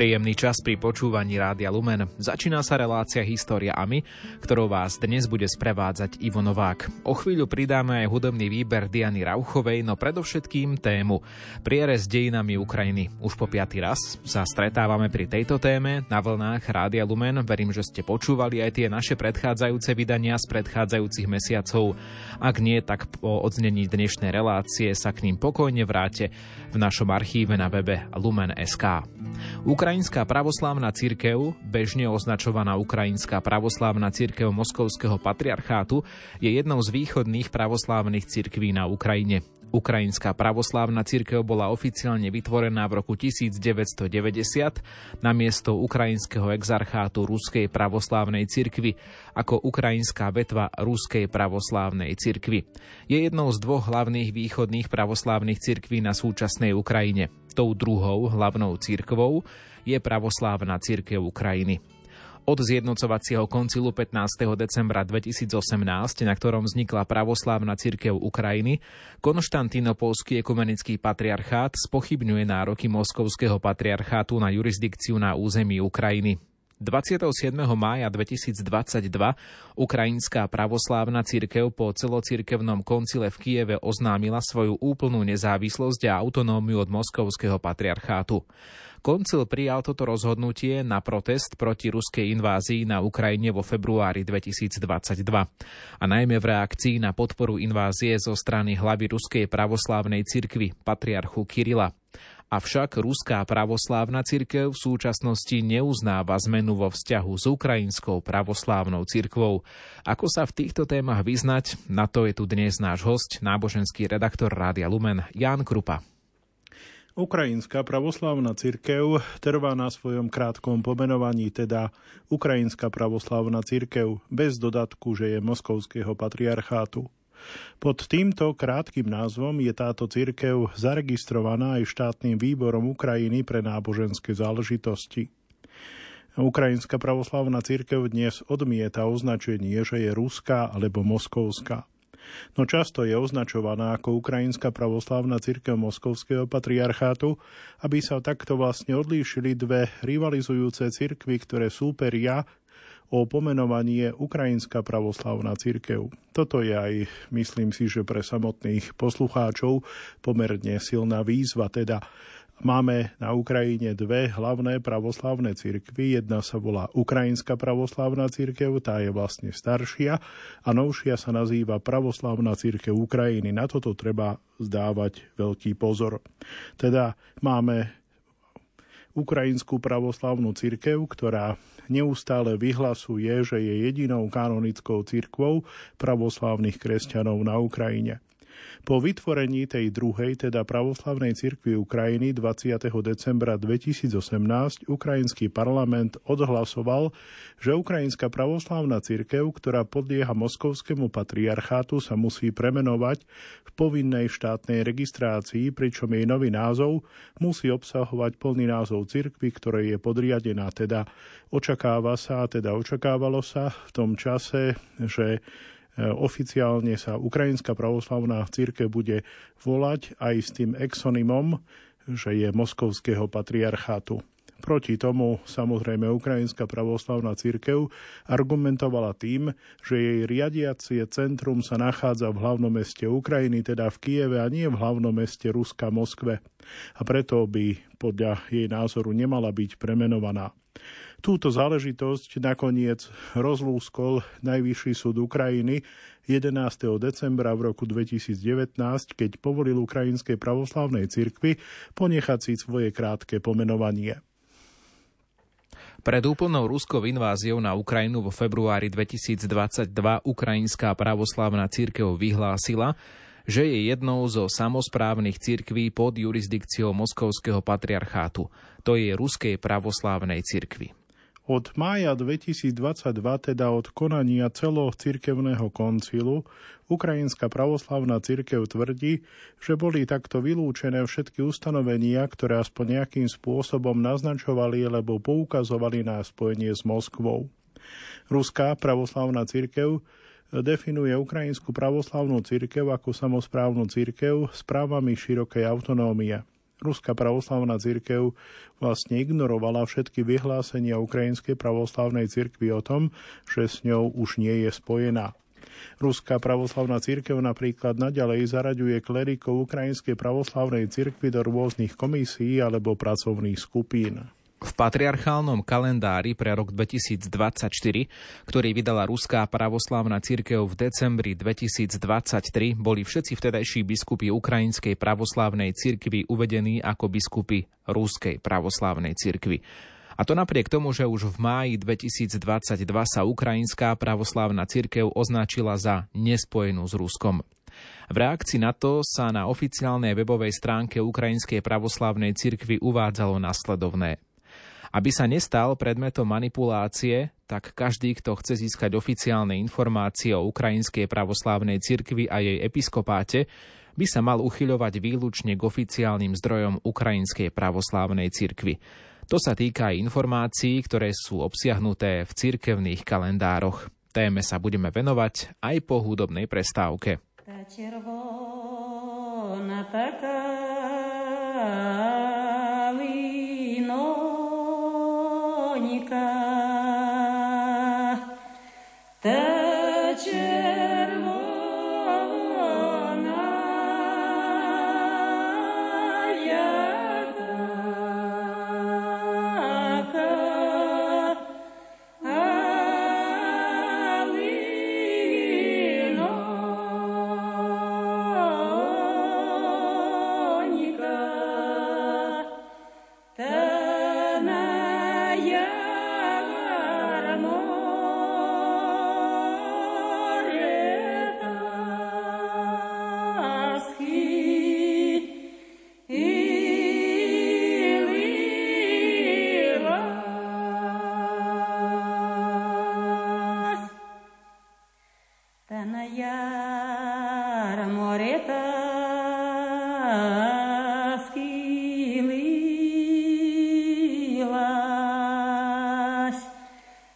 Príjemný čas pri počúvaní Rádia Lumen. Začína sa relácia História a my, ktorou vás dnes bude sprevádzať Ivo Novák. O chvíľu pridáme aj hudobný výber Diany Rauchovej, no predovšetkým tému Priere s dejinami Ukrajiny. Už po piatý raz sa stretávame pri tejto téme na vlnách Rádia Lumen. Verím, že ste počúvali aj tie naše predchádzajúce vydania z predchádzajúcich mesiacov. Ak nie, tak po odznení dnešnej relácie sa k ním pokojne vráte v našom archíve na webe lumen.sk. Ukrajinská pravoslávna cirkev, bežne označovaná Ukrajinská pravoslávna cirkev Moskovského patriarchátu, je jednou z východných pravoslávnych cirkví na Ukrajine. Ukrajinská pravoslávna cirkev bola oficiálne vytvorená v roku 1990 na miesto Ukrajinského exarchátu Ruskej pravoslávnej cirkvy ako ukrajinská vetva Ruskej pravoslávnej cirkvy. Je jednou z dvoch hlavných východných pravoslávnych cirkví na súčasnej Ukrajine. Tou druhou hlavnou cirkvou je pravoslávna cirkev Ukrajiny. Od zjednocovacieho koncilu 15. decembra 2018, na ktorom vznikla pravoslávna cirkev Ukrajiny, konštantinopolský ekumenický patriarchát spochybňuje nároky moskovského patriarchátu na jurisdikciu na území Ukrajiny. 27. mája 2022 Ukrajinská pravoslávna cirkev po celocirkevnom koncile v Kieve oznámila svoju úplnú nezávislosť a autonómiu od moskovského patriarchátu. Koncil prijal toto rozhodnutie na protest proti ruskej invázii na Ukrajine vo februári 2022 a najmä v reakcii na podporu invázie zo strany hlavy Ruskej pravoslávnej cirkvy, patriarchu Kirila. Avšak ruská pravoslávna cirkev v súčasnosti neuznáva zmenu vo vzťahu s ukrajinskou pravoslávnou cirkvou. Ako sa v týchto témach vyznať, na to je tu dnes náš host, náboženský redaktor Rádia Lumen, Ján Krupa. Ukrajinská pravoslávna cirkev trvá na svojom krátkom pomenovaní, teda Ukrajinská pravoslávna cirkev, bez dodatku, že je moskovského patriarchátu. Pod týmto krátkým názvom je táto cirkev zaregistrovaná aj štátnym výborom Ukrajiny pre náboženské záležitosti. Ukrajinská pravoslávna cirkev dnes odmieta označenie, že je ruská alebo moskovská no často je označovaná ako Ukrajinská pravoslávna cirkev Moskovského patriarchátu, aby sa takto vlastne odlíšili dve rivalizujúce cirkvy, ktoré súperia o pomenovanie Ukrajinská pravoslávna cirkev. Toto je aj, myslím si, že pre samotných poslucháčov pomerne silná výzva, teda Máme na Ukrajine dve hlavné pravoslavné cirkvy. Jedna sa volá Ukrajinská pravoslavná cirkev, tá je vlastne staršia a novšia sa nazýva Pravoslavná cirkev Ukrajiny. Na toto treba zdávať veľký pozor. Teda máme Ukrajinskú pravoslavnú cirkev, ktorá neustále vyhlasuje, že je jedinou kanonickou cirkvou pravoslavných kresťanov na Ukrajine. Po vytvorení tej druhej, teda pravoslavnej cirkvi Ukrajiny 20. decembra 2018 ukrajinský parlament odhlasoval, že Ukrajinská pravoslavná cirkev, ktorá podlieha moskovskému patriarchátu, sa musí premenovať v povinnej štátnej registrácii, pričom jej nový názov musí obsahovať plný názov cirkvy, ktorej je podriadená. Teda očakáva sa, teda očakávalo sa v tom čase, že oficiálne sa Ukrajinská pravoslavná církev bude volať aj s tým exonymom, že je moskovského patriarchátu. Proti tomu samozrejme Ukrajinská pravoslavná církev argumentovala tým, že jej riadiacie centrum sa nachádza v hlavnom meste Ukrajiny, teda v Kieve a nie v hlavnom meste Ruska Moskve. A preto by podľa jej názoru nemala byť premenovaná. Túto záležitosť nakoniec rozlúskol Najvyšší súd Ukrajiny 11. decembra v roku 2019, keď povolil Ukrajinskej pravoslavnej cirkvi ponechať si svoje krátke pomenovanie. Pred úplnou ruskou inváziou na Ukrajinu vo februári 2022 Ukrajinská pravoslávna církev vyhlásila, že je jednou zo samozprávnych cirkví pod jurisdikciou Moskovského patriarchátu. To je Ruskej pravoslávnej cirkvi. Od mája 2022, teda od konania celého cirkevného koncilu, Ukrajinská pravoslavná cirkev tvrdí, že boli takto vylúčené všetky ustanovenia, ktoré aspoň nejakým spôsobom naznačovali alebo poukazovali na spojenie s Moskvou. Ruská pravoslavná cirkev definuje Ukrajinskú pravoslavnú cirkev ako samozprávnu cirkev s právami širokej autonómie. Ruská pravoslavná církev vlastne ignorovala všetky vyhlásenia Ukrajinskej pravoslavnej cirkvi o tom, že s ňou už nie je spojená. Ruská pravoslavná církev napríklad naďalej zaraďuje klerikov Ukrajinskej pravoslavnej cirkvi do rôznych komisí alebo pracovných skupín. V patriarchálnom kalendári pre rok 2024, ktorý vydala Ruská pravoslávna církev v decembri 2023, boli všetci vtedajší biskupy Ukrajinskej pravoslávnej cirkvi uvedení ako biskupy Ruskej pravoslávnej cirkvi. A to napriek tomu, že už v máji 2022 sa Ukrajinská pravoslávna cirkev označila za nespojenú s Ruskom. V reakcii na to sa na oficiálnej webovej stránke Ukrajinskej pravoslávnej cirkvi uvádzalo nasledovné. Aby sa nestal predmetom manipulácie, tak každý, kto chce získať oficiálne informácie o Ukrajinskej pravoslávnej cirkvi a jej episkopáte, by sa mal uchyľovať výlučne k oficiálnym zdrojom Ukrajinskej pravoslávnej cirkvi. To sa týka aj informácií, ktoré sú obsiahnuté v cirkevných kalendároch. Téme sa budeme venovať aj po hudobnej prestávke. Tá červona taká The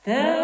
The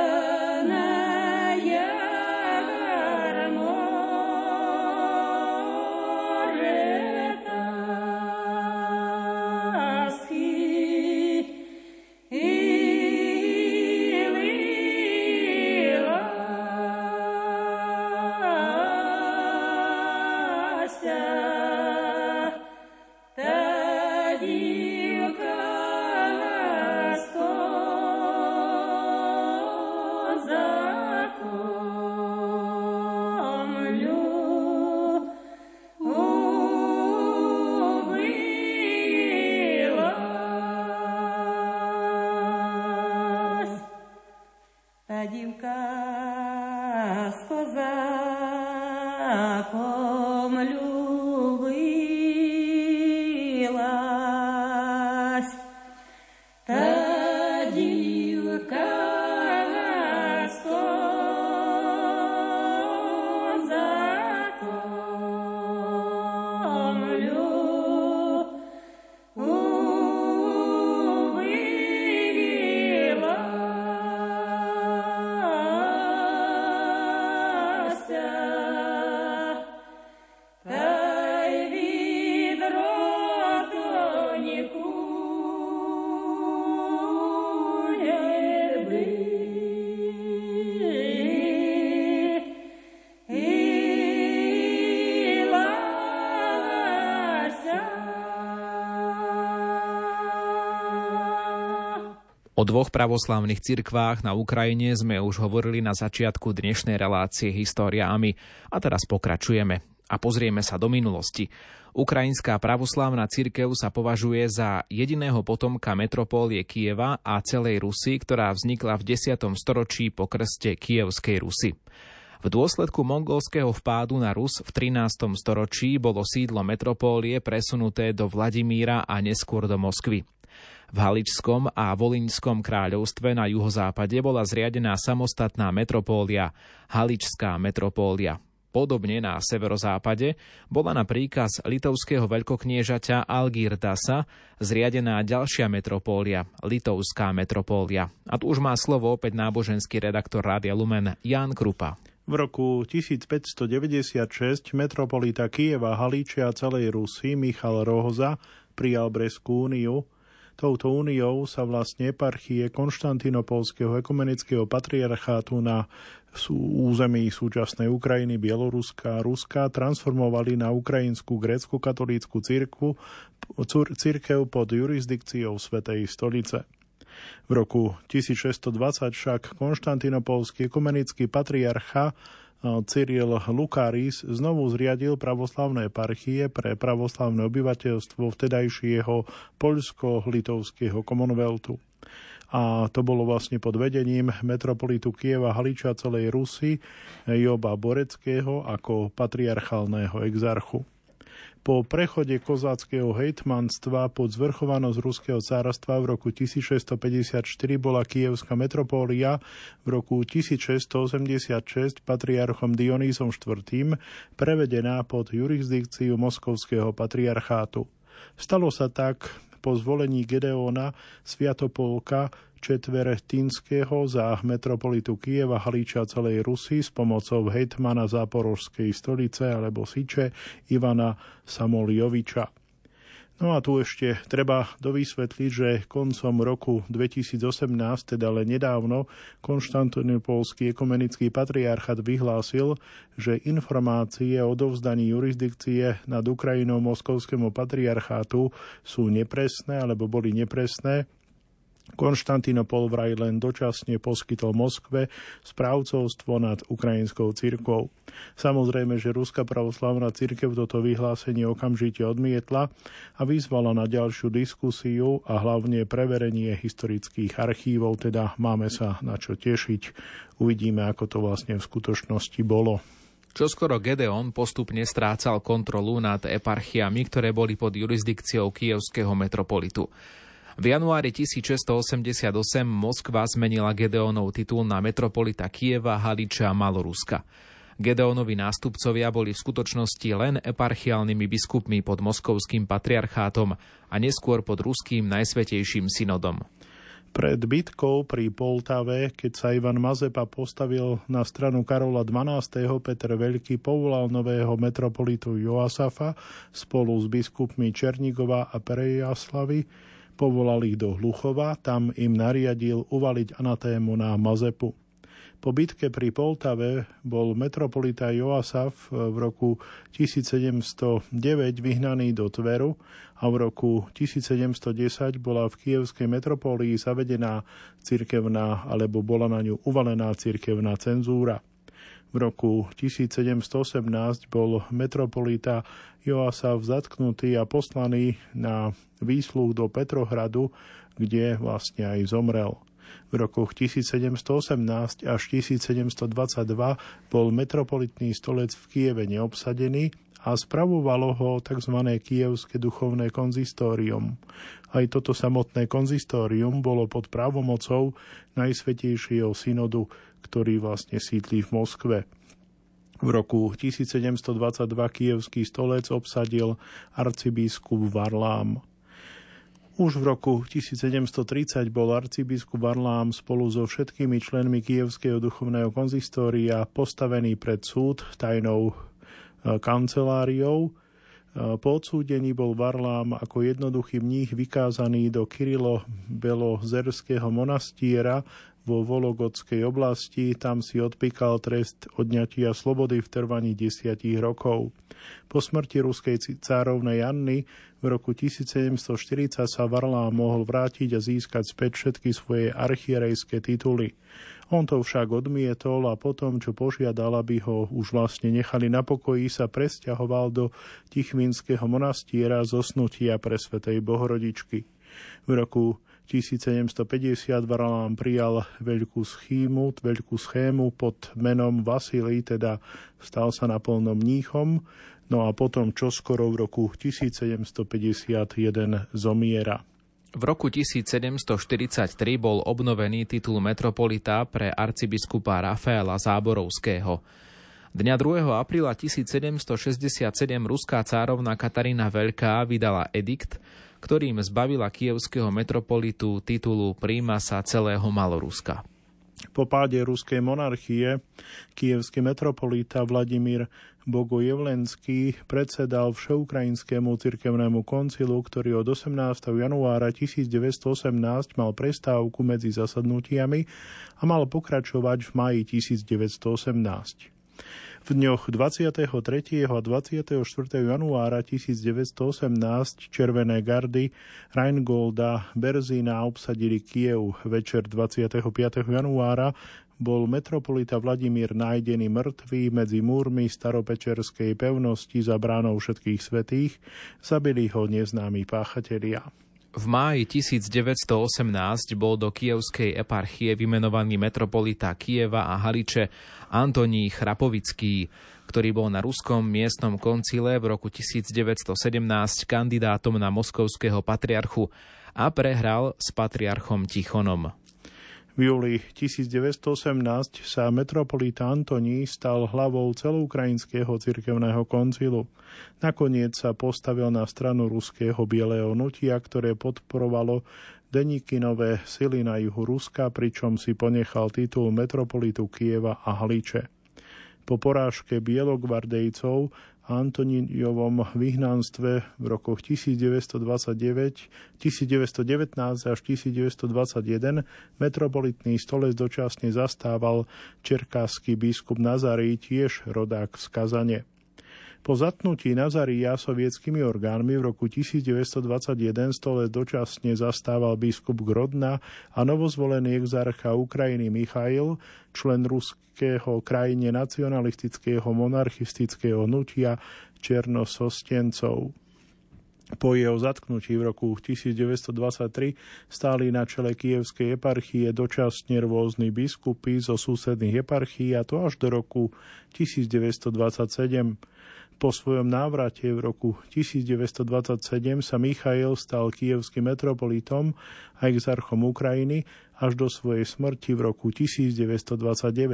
O dvoch pravoslavných cirkvách na Ukrajine sme už hovorili na začiatku dnešnej relácie Históriami a teraz pokračujeme a pozrieme sa do minulosti. Ukrajinská pravoslávna cirkev sa považuje za jediného potomka metropólie Kieva a celej Rusy, ktorá vznikla v 10. storočí po krste Kievskej Rusy. V dôsledku mongolského vpádu na Rus v 13. storočí bolo sídlo metropólie presunuté do Vladimíra a neskôr do Moskvy. V Haličskom a Volinskom kráľovstve na juhozápade bola zriadená samostatná metropólia, Haličská metropólia. Podobne na severozápade bola na príkaz litovského veľkokniežaťa Algirdasa zriadená ďalšia metropólia, Litovská metropólia. A tu už má slovo opäť náboženský redaktor Rádia Lumen Jan Krupa. V roku 1596 metropolita Kieva, Halíčia a celej Rusy Michal Rohoza prijal Breskú úniu. Touto úniou sa vlastne eparchie Konštantinopolského ekumenického patriarchátu na území súčasnej Ukrajiny, Bieloruska a Ruska transformovali na ukrajinskú grécko-katolícku cirkvu, cirkev pod jurisdikciou Svetej stolice. V roku 1620 však konštantinopolský ekumenický patriarcha Cyril Lukáris znovu zriadil pravoslavné eparchie pre pravoslavné obyvateľstvo vtedajšieho poľsko-litovského komonveltu. A to bolo vlastne pod vedením metropolitu Kieva Haliča celej Rusy Joba Boreckého ako patriarchálneho exarchu. Po prechode kozáckého hejtmanstva pod zvrchovanosť Ruského cárstva v roku 1654 bola kievská metropólia v roku 1686 patriarchom Dionýsom IV. prevedená pod jurisdikciu Moskovského patriarchátu. Stalo sa tak po zvolení Gedeona Sviatopolka Četveretinského za metropolitu Kieva Halíča celej Rusy s pomocou hejtmana záporožskej stolice alebo Siče Ivana Samolioviča. No a tu ešte treba dovysvetliť, že koncom roku 2018, teda len nedávno, Konštantinopolský ekumenický patriarchat vyhlásil, že informácie o dovzdaní jurisdikcie nad Ukrajinou Moskovskému patriarchátu sú nepresné alebo boli nepresné Konštantinopol vraj len dočasne poskytol Moskve správcovstvo nad ukrajinskou cirkvou. Samozrejme, že Ruská pravoslavná cirkev toto vyhlásenie okamžite odmietla a vyzvala na ďalšiu diskusiu a hlavne preverenie historických archívov, teda máme sa na čo tešiť. Uvidíme, ako to vlastne v skutočnosti bolo. Čoskoro Gedeon postupne strácal kontrolu nad eparchiami, ktoré boli pod jurisdikciou kievského metropolitu. V januári 1688 Moskva zmenila Gedeonov titul na metropolita Kieva, Haliča a Maloruska. Gedeonovi nástupcovia boli v skutočnosti len eparchiálnymi biskupmi pod moskovským patriarchátom a neskôr pod ruským najsvetejším synodom. Pred bitkou pri Poltave, keď sa Ivan Mazepa postavil na stranu Karola XII. Petr Veľký povolal nového metropolitu Joasafa spolu s biskupmi Černigova a Perejaslavy, Povolal ich do Hluchova, tam im nariadil uvaliť anatému na Mazepu. Po bitke pri Poltave bol metropolita Joasaf v roku 1709 vyhnaný do Tveru a v roku 1710 bola v kievskej metropólii zavedená cirkevná alebo bola na ňu uvalená cirkevná cenzúra. V roku 1718 bol metropolita Joasaf zatknutý a poslaný na výsluh do Petrohradu, kde vlastne aj zomrel. V rokoch 1718 až 1722 bol metropolitný stolec v Kieve neobsadený a spravovalo ho tzv. kievské duchovné konzistórium. Aj toto samotné konzistórium bolo pod právomocou Najsvetejšieho synodu ktorý vlastne sídli v Moskve. V roku 1722 kievský stolec obsadil arcibiskup Varlám. Už v roku 1730 bol arcibiskup Varlám spolu so všetkými členmi Kievského duchovného konzistória postavený pred súd tajnou kanceláriou. E, po odsúdení bol Varlám ako jednoduchý mních vykázaný do Kirilo-Belozerského monastiera vo Vologodskej oblasti, tam si odpíkal trest odňatia slobody v trvaní desiatich rokov. Po smrti ruskej cárovnej Janny v roku 1740 sa Varlám mohol vrátiť a získať späť všetky svoje archierejské tituly. On to však odmietol a potom, čo požiadal, aby ho už vlastne nechali na pokoji, sa presťahoval do Tichvinského monastiera zosnutia pre Svetej Bohorodičky. V roku 1750 Varalám prijal veľkú schému, veľkú schému pod menom Vasilij, teda stal sa naplno mníchom, no a potom čoskoro v roku 1751 zomiera. V roku 1743 bol obnovený titul metropolita pre arcibiskupa Rafaela Záborovského. Dňa 2. apríla 1767 ruská cárovna Katarína Veľká vydala edikt, ktorým zbavila kievského metropolitu titulu prímasa celého Maloruska. Po páde ruskej monarchie kievský metropolita Vladimír Bogojevlenský predsedal Všeukrajinskému cirkevnému koncilu, ktorý od 18. januára 1918 mal prestávku medzi zasadnutiami a mal pokračovať v maji 1918. V dňoch 23. a 24. januára 1918 Červené gardy Rheingolda Berzína obsadili Kiev. Večer 25. januára bol metropolita Vladimír nájdený mŕtvý medzi múrmi staropečerskej pevnosti za bránou všetkých svetých. Zabili ho neznámi páchatelia. V máji 1918 bol do kievskej eparchie vymenovaný metropolita Kieva a Haliče Antoní Chrapovický, ktorý bol na ruskom miestnom koncile v roku 1917 kandidátom na moskovského patriarchu a prehral s patriarchom Tichonom. V júli 1918 sa metropolita Antoní stal hlavou celoukrajinského cirkevného koncilu. Nakoniec sa postavil na stranu ruského bieleho nutia, ktoré podporovalo Denikinové sily na juhu Ruska, pričom si ponechal titul metropolitu Kieva a Hliče. Po porážke bielogvardejcov Antonijovom vyhnanstve v rokoch 1929, 1919 až 1921 metropolitný stolec dočasne zastával čerkásky biskup Nazarí, tiež rodák z Kazane. Po zatnutí Nazaria sovietskými orgánmi v roku 1921 stole dočasne zastával biskup Grodna a novozvolený exarcha Ukrajiny Michail, člen ruského krajine nacionalistického monarchistického hnutia Černosostencov. Po jeho zatknutí v roku 1923 stáli na čele kievskej eparchie dočasne rôzni biskupy zo susedných eparchií a to až do roku 1927. Po svojom návrate v roku 1927 sa Michail stal kievským metropolitom a exarchom Ukrajiny až do svojej smrti v roku 1929.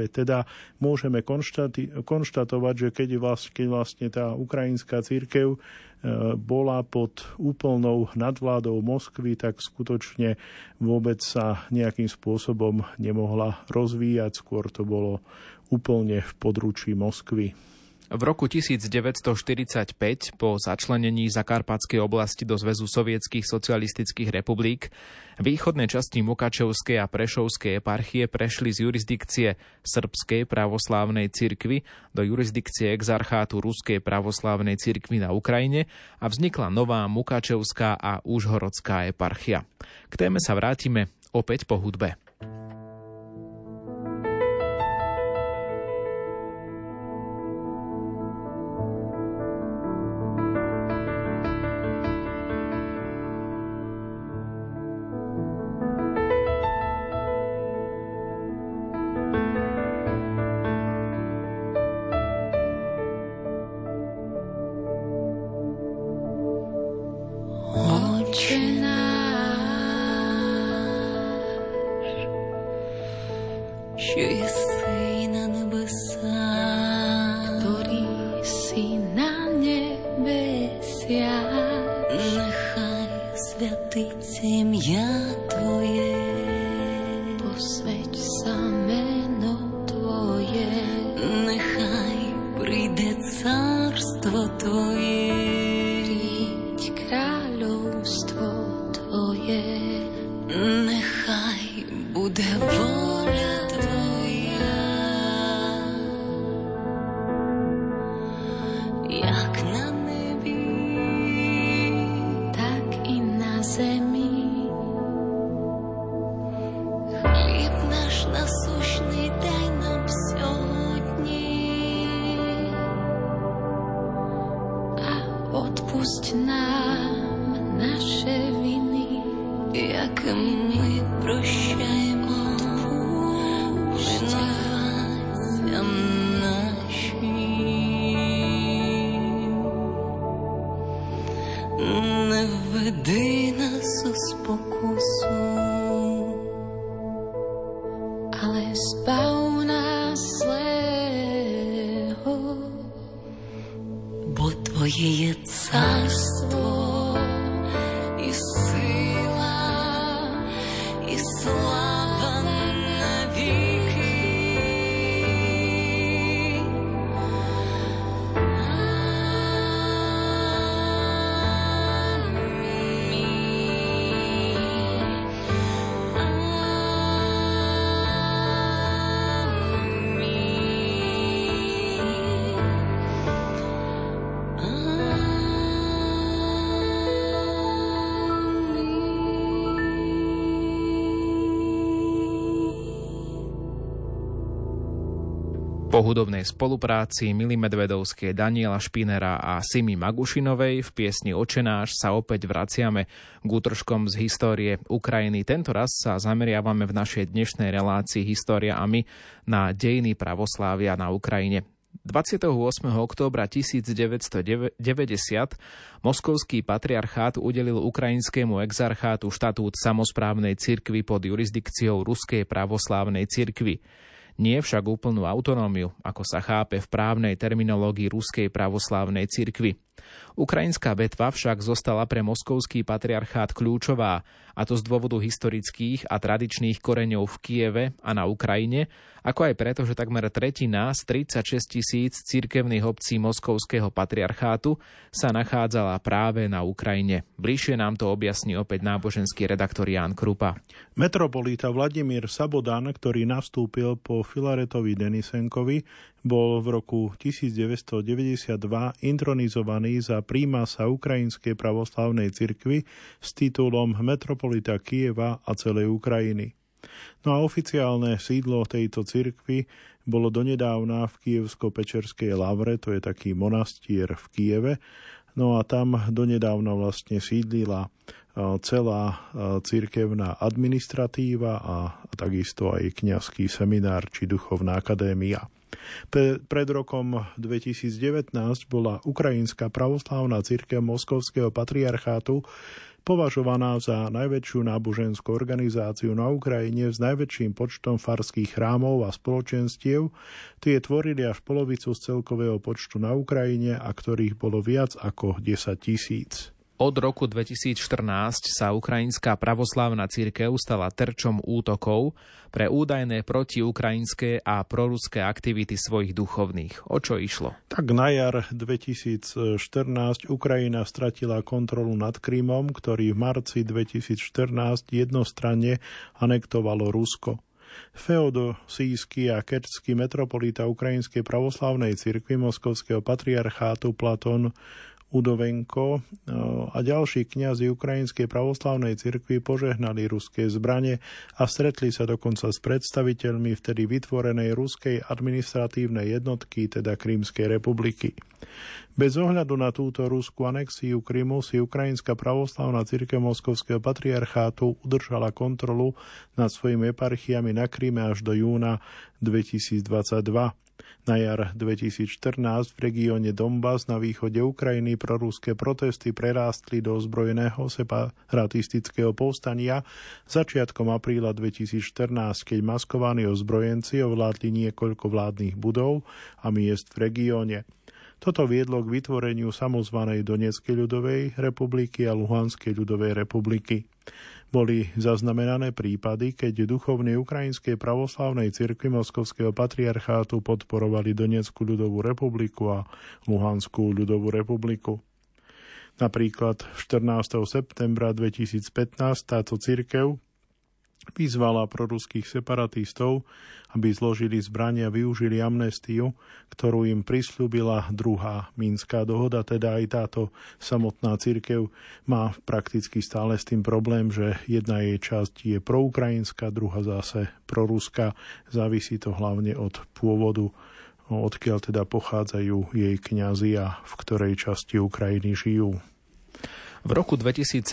Teda môžeme konštati- konštatovať, že keď vlastne, keď vlastne tá ukrajinská církev e, bola pod úplnou nadvládou Moskvy, tak skutočne vôbec sa nejakým spôsobom nemohla rozvíjať, skôr to bolo úplne v područí Moskvy. V roku 1945 po začlenení Zakarpatskej oblasti do Zväzu sovietských socialistických republik východné časti Mukačevskej a Prešovskej eparchie prešli z jurisdikcie Srbskej pravoslávnej cirkvy do jurisdikcie exarchátu Ruskej pravoslávnej cirkvy na Ukrajine a vznikla nová Mukačevská a Užhorodská eparchia. K téme sa vrátime opäť po hudbe. to tvoje Po hudobnej spolupráci Mili Medvedovskej, Daniela Špinera a Simi Magušinovej v piesni Očenáš sa opäť vraciame k útržkom z histórie Ukrajiny. Tento raz sa zameriavame v našej dnešnej relácii História a my na dejiny pravoslávia na Ukrajine. 28. októbra 1990 moskovský patriarchát udelil ukrajinskému exarchátu štatút samozprávnej cirkvy pod jurisdikciou Ruskej pravoslávnej cirkvy nie však úplnú autonómiu, ako sa chápe v právnej terminológii Ruskej pravoslávnej cirkvi. Ukrajinská vetva však zostala pre moskovský patriarchát kľúčová, a to z dôvodu historických a tradičných koreňov v Kieve a na Ukrajine, ako aj preto, že takmer tretina z 36 tisíc cirkevných obcí moskovského patriarchátu sa nachádzala práve na Ukrajine. Bližšie nám to objasní opäť náboženský redaktor Ján Krupa. Metropolita Vladimír Sabodan, ktorý nastúpil po Filaretovi Denisenkovi, bol v roku 1992 intronizovaný za prímasa Ukrajinskej pravoslavnej cirkvi s titulom Metropolita Kieva a celej Ukrajiny. No a oficiálne sídlo tejto cirkvi bolo donedávna v Kievsko-Pečerskej lavre, to je taký monastier v Kieve, no a tam donedávna vlastne sídlila celá cirkevná administratíva a takisto aj kňazský seminár či duchovná akadémia. Pre, pred rokom 2019 bola Ukrajinská pravoslávna církev Moskovského patriarchátu považovaná za najväčšiu náboženskú organizáciu na Ukrajine s najväčším počtom farských chrámov a spoločenstiev. Tie tvorili až polovicu z celkového počtu na Ukrajine a ktorých bolo viac ako 10 tisíc. Od roku 2014 sa ukrajinská pravoslávna církev stala terčom útokov pre údajné protiukrajinské a proruské aktivity svojich duchovných. O čo išlo? Tak na jar 2014 Ukrajina stratila kontrolu nad Krymom, ktorý v marci 2014 jednostranne anektovalo Rusko. Feodosísky a kerčský metropolita Ukrajinskej pravoslavnej cirkvi Moskovského patriarchátu Platón Udovenko a ďalší kňazi Ukrajinskej pravoslavnej cirkvi požehnali ruské zbranie a stretli sa dokonca s predstaviteľmi vtedy vytvorenej ruskej administratívnej jednotky, teda Krímskej republiky. Bez ohľadu na túto ruskú anexiu Krymu si Ukrajinská pravoslavná cirkev Moskovského patriarchátu udržala kontrolu nad svojimi eparchiami na Kríme až do júna 2022. Na jar 2014 v regióne Donbass na východe Ukrajiny proruské protesty prerástli do ozbrojeného separatistického povstania začiatkom apríla 2014, keď maskovaní ozbrojenci ovládli niekoľko vládnych budov a miest v regióne. Toto viedlo k vytvoreniu samozvanej Donetskej ľudovej republiky a Luhanskej ľudovej republiky. Boli zaznamenané prípady, keď duchovní Ukrajinskej pravoslavnej cirkvi Moskovského patriarchátu podporovali Donetskú ľudovú republiku a Luhanskú ľudovú republiku. Napríklad 14. septembra 2015 táto cirkev vyzvala proruských separatistov, aby zložili zbrania a využili amnestiu, ktorú im prislúbila druhá Minská dohoda, teda aj táto samotná církev má prakticky stále s tým problém, že jedna jej časť je proukrajinská, druhá zase proruská. Závisí to hlavne od pôvodu odkiaľ teda pochádzajú jej kňazi a v ktorej časti Ukrajiny žijú. V roku 2017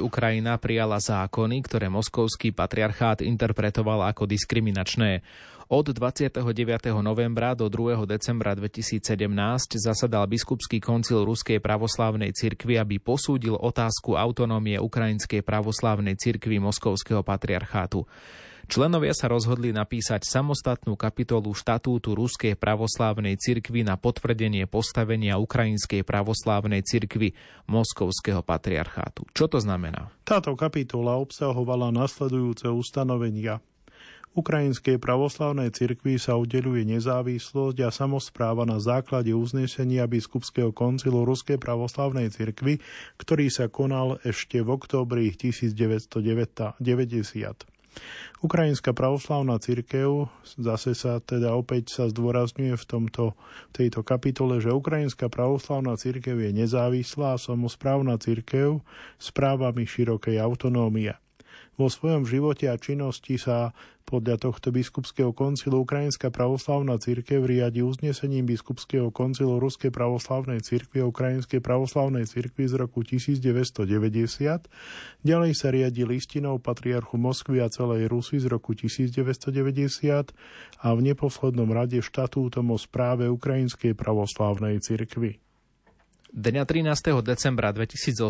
Ukrajina prijala zákony, ktoré moskovský patriarchát interpretoval ako diskriminačné. Od 29. novembra do 2. decembra 2017 zasadal biskupský koncil Ruskej pravoslávnej cirkvi, aby posúdil otázku autonómie Ukrajinskej pravoslávnej cirkvi Moskovského patriarchátu. Členovia sa rozhodli napísať samostatnú kapitolu štatútu Ruskej pravoslávnej cirkvi na potvrdenie postavenia Ukrajinskej pravoslávnej cirkvi Moskovského patriarchátu. Čo to znamená? Táto kapitola obsahovala nasledujúce ustanovenia. Ukrajinskej pravoslavnej cirkvi sa udeluje nezávislosť a samozpráva na základe uznesenia biskupského koncilu Ruskej pravoslavnej cirkvi, ktorý sa konal ešte v októbri 1990. Ukrajinská pravoslavná cirkev, zase sa teda opäť sa zdôrazňuje v tomto, tejto kapitole, že Ukrajinská pravoslavná cirkev je nezávislá a samozprávna cirkev s právami širokej autonómie. Vo svojom živote a činnosti sa podľa tohto biskupského koncilu Ukrajinská pravoslavná církev riadi uznesením biskupského koncilu Ruskej pravoslavnej církvy a Ukrajinskej pravoslavnej církvy z roku 1990. Ďalej sa riadi listinou patriarchu Moskvy a celej Rusy z roku 1990 a v neposlednom rade štatútom o správe Ukrajinskej pravoslavnej církvy. Dňa 13. decembra 2018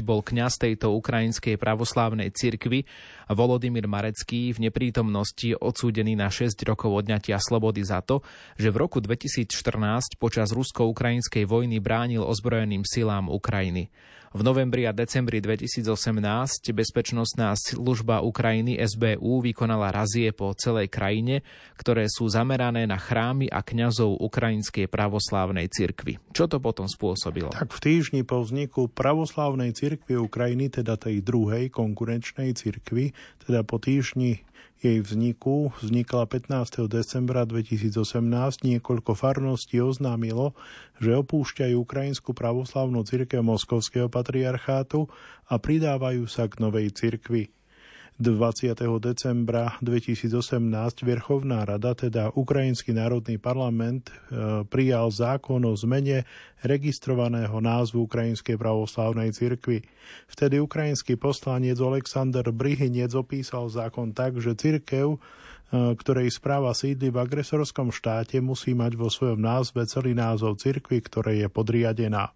bol kňaz tejto ukrajinskej pravoslávnej cirkvi Volodymyr Marecký v neprítomnosti odsúdený na 6 rokov odňatia slobody za to, že v roku 2014 počas rusko-ukrajinskej vojny bránil ozbrojeným silám Ukrajiny. V novembri a decembri 2018 Bezpečnostná služba Ukrajiny SBU vykonala razie po celej krajine, ktoré sú zamerané na chrámy a kňazov Ukrajinskej pravoslávnej cirkvi. Čo to potom spôsobilo? Tak v týždni po vzniku pravoslávnej cirkvi Ukrajiny, teda tej druhej konkurenčnej cirkvi, teda po týždni jej vzniku vznikla 15. decembra 2018. Niekoľko farností oznámilo, že opúšťajú Ukrajinskú pravoslavnú cirkev Moskovského patriarchátu a pridávajú sa k novej cirkvi. 20. decembra 2018 Verchovná rada, teda Ukrajinský národný parlament, e, prijal zákon o zmene registrovaného názvu Ukrajinskej pravoslavnej cirkvi. Vtedy ukrajinský poslanec Aleksandr Bryhinec opísal zákon tak, že cirkev e, ktorej správa sídli v agresorskom štáte, musí mať vo svojom názve celý názov cirkvi, ktorej je podriadená.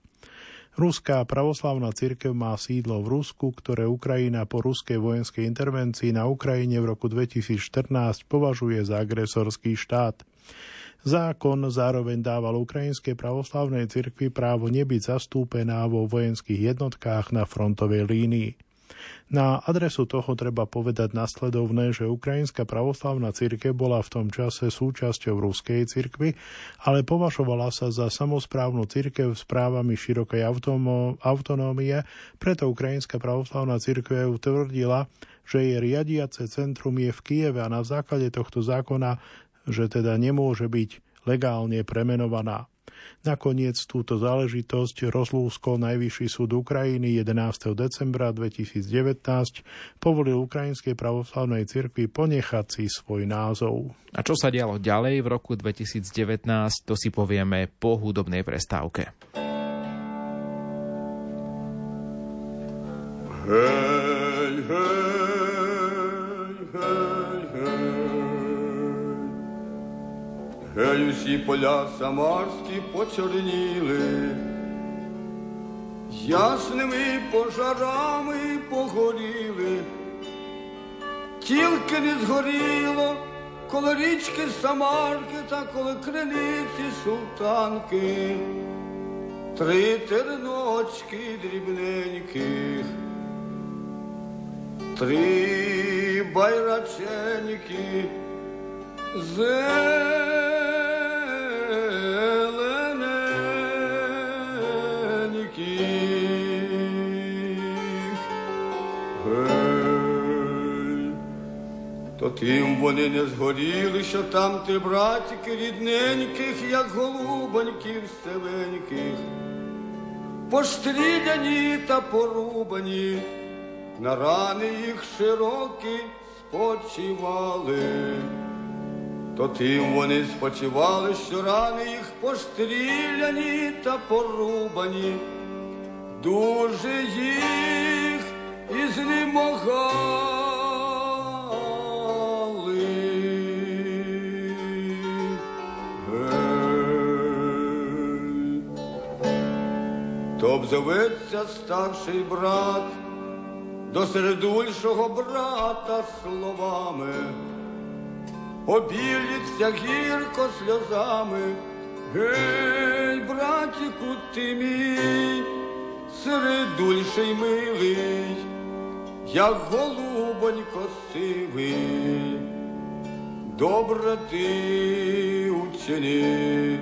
Ruská pravoslavná cirkev má sídlo v Rusku, ktoré Ukrajina po ruskej vojenskej intervencii na Ukrajine v roku 2014 považuje za agresorský štát. Zákon zároveň dával Ukrajinskej pravoslavnej cirkvi právo nebyť zastúpená vo vojenských jednotkách na frontovej línii. Na adresu toho treba povedať nasledovné, že Ukrajinská pravoslavná církev bola v tom čase súčasťou ruskej cirkvy, ale považovala sa za samozprávnu církev s právami širokej autonómie, preto Ukrajinská pravoslavná církev tvrdila, že jej riadiace centrum je v Kieve a na základe tohto zákona, že teda nemôže byť legálne premenovaná. Nakoniec túto záležitosť rozlúskol Najvyšší súd Ukrajiny 11. decembra 2019, povolil Ukrajinskej pravoslavnej cirkvi ponechať si svoj názov. A čo sa dialo ďalej v roku 2019, to si povieme po hudobnej prestávke. Hej, hej. Гей усі поля самарські почорніли, ясними пожарами погоріли, тільки не згоріло коло річки Самарки та коло криниці султанки, три терночки дрібненьких, три байраченьки. Зе то тим вони не згоріли, що там ти братики рідненьких, як голубоньків стеленьких, постріляні та порубані, на рани їх широкі спочивали, то тим вони спочивали, що рани їх постріляні та порубані, дуже їх і знемогали. то обзоветься старший брат до середульшого брата словами, обіліться гірко сльозами, гей, братіку, ти мій, середульший милий, як голубонько сивий, добре ти учені.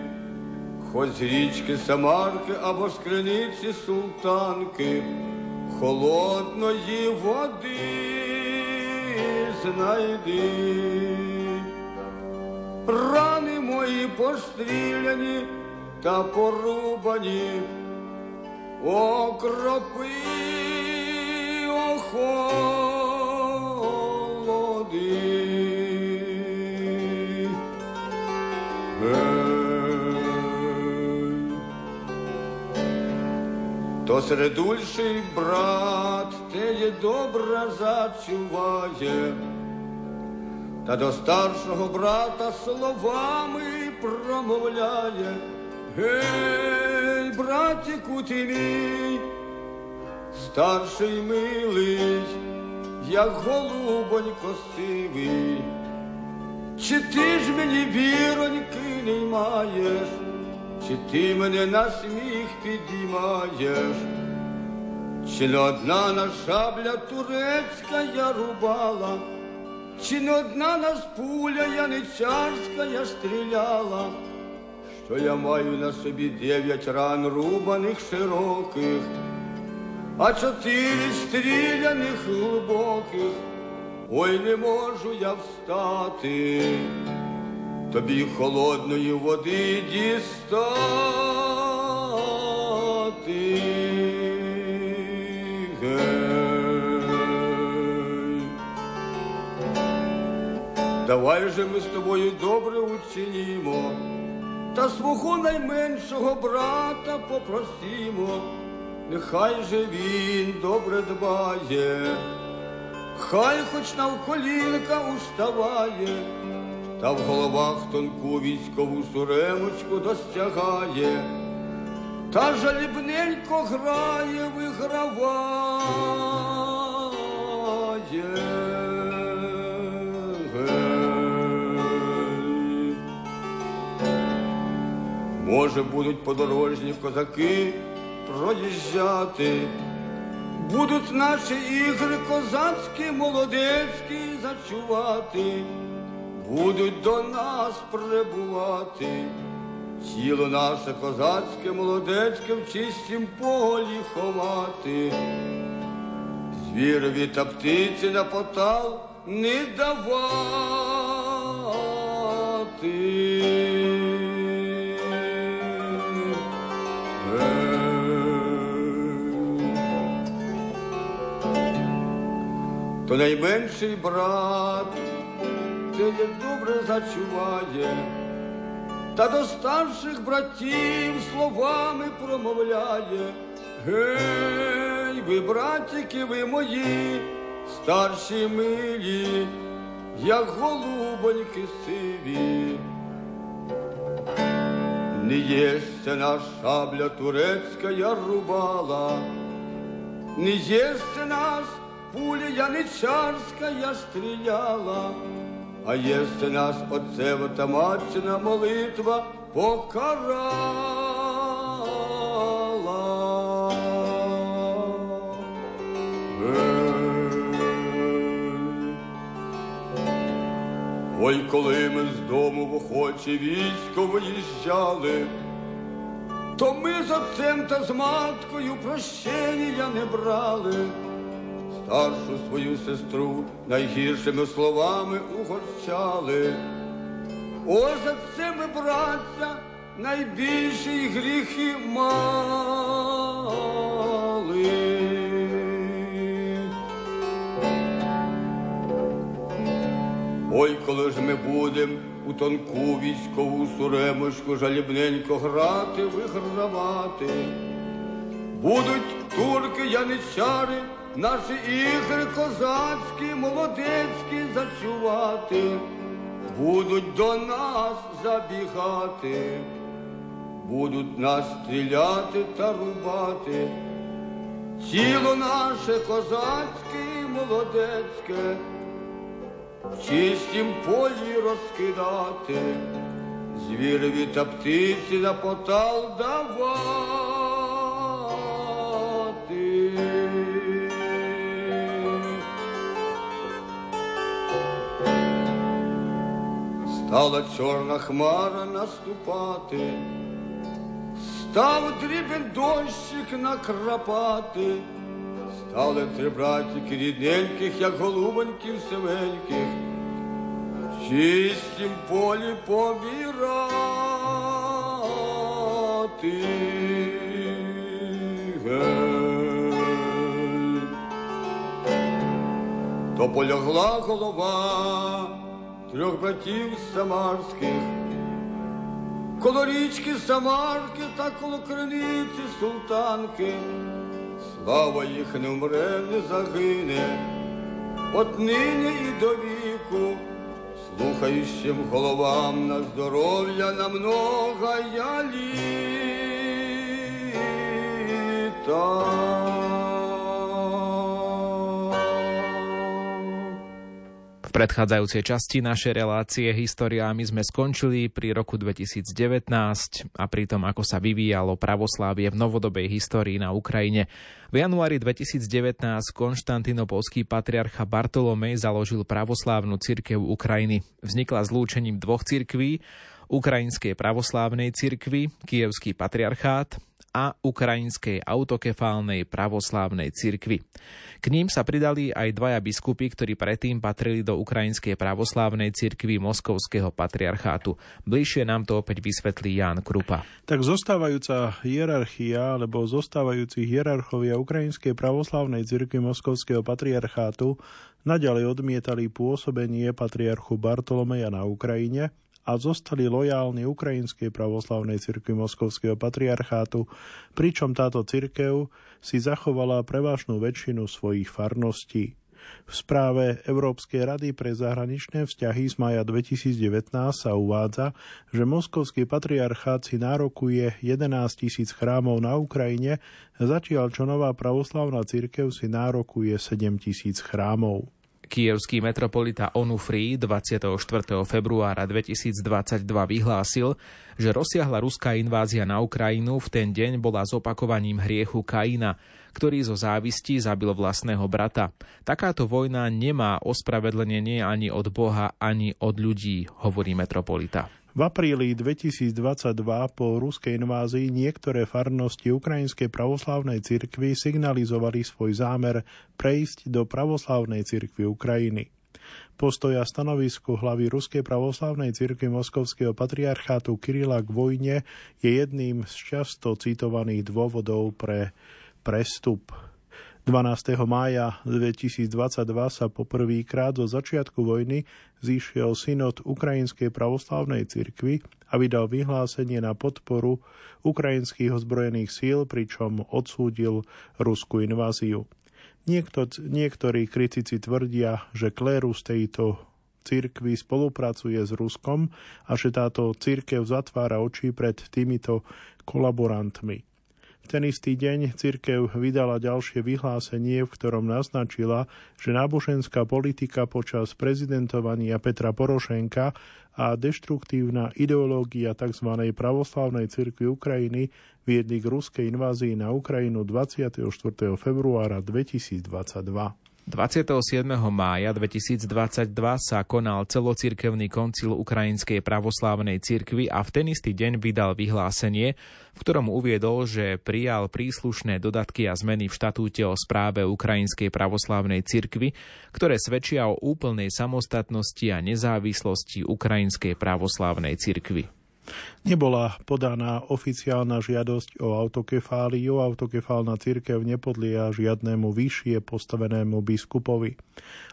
Хоч з річки Самарки або з криниці султанки, холодної води знайди, рани мої постріляні та порубані, окропи охолоди. Е. То середульший брат, те є добра зачуває та до старшого брата словами промовляє. Гей, братіку ти мій, старший милий, як голубонько сивий, чи ти ж мені віроньки не маєш? чи ти мене на сміх підіймаєш, чи не одна на шабля турецька я рубала, чи не одна нас пуля яничарська я стріляла, що я маю на собі дев'ять ран рубаних широких, а чотири стріляних глибоких, ой не можу я встати тобі холодної води дістати. Давай же ми з тобою добре учинімо, та свого найменшого брата попросімо, нехай же він добре дбає, хай хоч навколінка уставає та в головах тонку військову суремочку достягає, та жалібненько грає, виграває. Може, будуть подорожні козаки проїжджати, будуть наші ігри козацькі, молодецькі зачувати. Будуть до нас прибувати, тіло наше козацьке, молодецьке в чистім полі ховати, звірові та птиці на потал не давати. То найменший брат як добре зачуває, та до старших братів словами промовляє. Гей, ви, братики, ви мої, старші милі, як голубоньки сиві. Не єсться наш шабля турецька я рубала, не єсться нас пуля яничарська стріляла. А єсте нас Отцева та матчина молитва покарала. Ой, коли ми з дому в охоче військо виїжджали, то ми з отцем та з маткою прощення не брали старшу свою сестру найгіршими словами угорчали. О, за це ми, браття, найбільші гріхи мали. Ой, коли ж ми будем у тонку військову суремочку жалібненько грати, вигравати, будуть турки яничари наші ігри козацькі, молодецькі зачувати, будуть до нас забігати, будуть нас стріляти та рубати, тіло наше козацьке, молодецьке, в чистім полі розкидати, звірові та птиці на потал давати. Стала чорна хмара наступати, став дрібен дощик накрапати, стали три братіки рідненьких, як голубоньків семеньких, в чистім полі повірати. То полягла голова трьох братів самарських, коло річки Самарки та коло криниці султанки. Слава їх не вмре, не загине, от нині і до віку, слухаючим головам на здоров'я на много я V predchádzajúcej časti našej relácie historiami sme skončili pri roku 2019 a pri tom, ako sa vyvíjalo pravoslávie v novodobej histórii na Ukrajine. V januári 2019 konštantinopolský patriarcha Bartolomej založil pravoslávnu cirkev Ukrajiny. Vznikla zlúčením dvoch cirkví, Ukrajinskej pravoslávnej cirkvi, Kievský patriarchát a Ukrajinskej autokefálnej pravoslávnej cirkvi. K ním sa pridali aj dvaja biskupy, ktorí predtým patrili do Ukrajinskej pravoslávnej cirkvi Moskovského patriarchátu. Bližšie nám to opäť vysvetlí Ján Krupa. Tak zostávajúca hierarchia, alebo zostávajúci hierarchovia Ukrajinskej pravoslávnej cirkvi Moskovského patriarchátu naďalej odmietali pôsobenie patriarchu Bartolomeja na Ukrajine a zostali lojálni Ukrajinskej pravoslavnej cirkvi Moskovského patriarchátu, pričom táto cirkev si zachovala prevážnu väčšinu svojich farností. V správe Európskej rady pre zahraničné vzťahy z maja 2019 sa uvádza, že Moskovský patriarchát si nárokuje 11 tisíc chrámov na Ukrajine, zatiaľ čo nová pravoslavná cirkev si nárokuje 7 tisíc chrámov. Kievský metropolita Onufri 24. februára 2022 vyhlásil, že rozsiahla ruská invázia na Ukrajinu v ten deň bola zopakovaním hriechu Kaina, ktorý zo závisti zabil vlastného brata. Takáto vojna nemá ospravedlnenie ani od Boha, ani od ľudí, hovorí metropolita. V apríli 2022 po ruskej invázii niektoré farnosti Ukrajinskej pravoslávnej cirkvi signalizovali svoj zámer prejsť do pravoslávnej cirkvi Ukrajiny. Postoja stanovisku hlavy Ruskej pravoslávnej cirkvi Moskovského patriarchátu Kirila k vojne je jedným z často citovaných dôvodov pre prestup 12. mája 2022 sa poprvýkrát zo začiatku vojny zišiel synod Ukrajinskej pravoslávnej cirkvi a vydal vyhlásenie na podporu ukrajinských ozbrojených síl, pričom odsúdil ruskú inváziu. Niekto, niektorí kritici tvrdia, že klérus tejto cirkvi spolupracuje s Ruskom a že táto cirkev zatvára oči pred týmito kolaborantmi ten istý deň cirkev vydala ďalšie vyhlásenie, v ktorom naznačila, že náboženská politika počas prezidentovania Petra Porošenka a deštruktívna ideológia tzv. pravoslavnej cirkvi Ukrajiny viedli k ruskej invázii na Ukrajinu 24. februára 2022. 27. mája 2022 sa konal celocirkevný koncil Ukrajinskej pravoslávnej cirkvi a v ten istý deň vydal vyhlásenie, v ktorom uviedol, že prijal príslušné dodatky a zmeny v štatúte o správe Ukrajinskej pravoslávnej cirkvi, ktoré svedčia o úplnej samostatnosti a nezávislosti Ukrajinskej pravoslávnej cirkvi. Nebola podaná oficiálna žiadosť o autokefáliu. Autokefálna církev nepodlia žiadnemu vyššie postavenému biskupovi.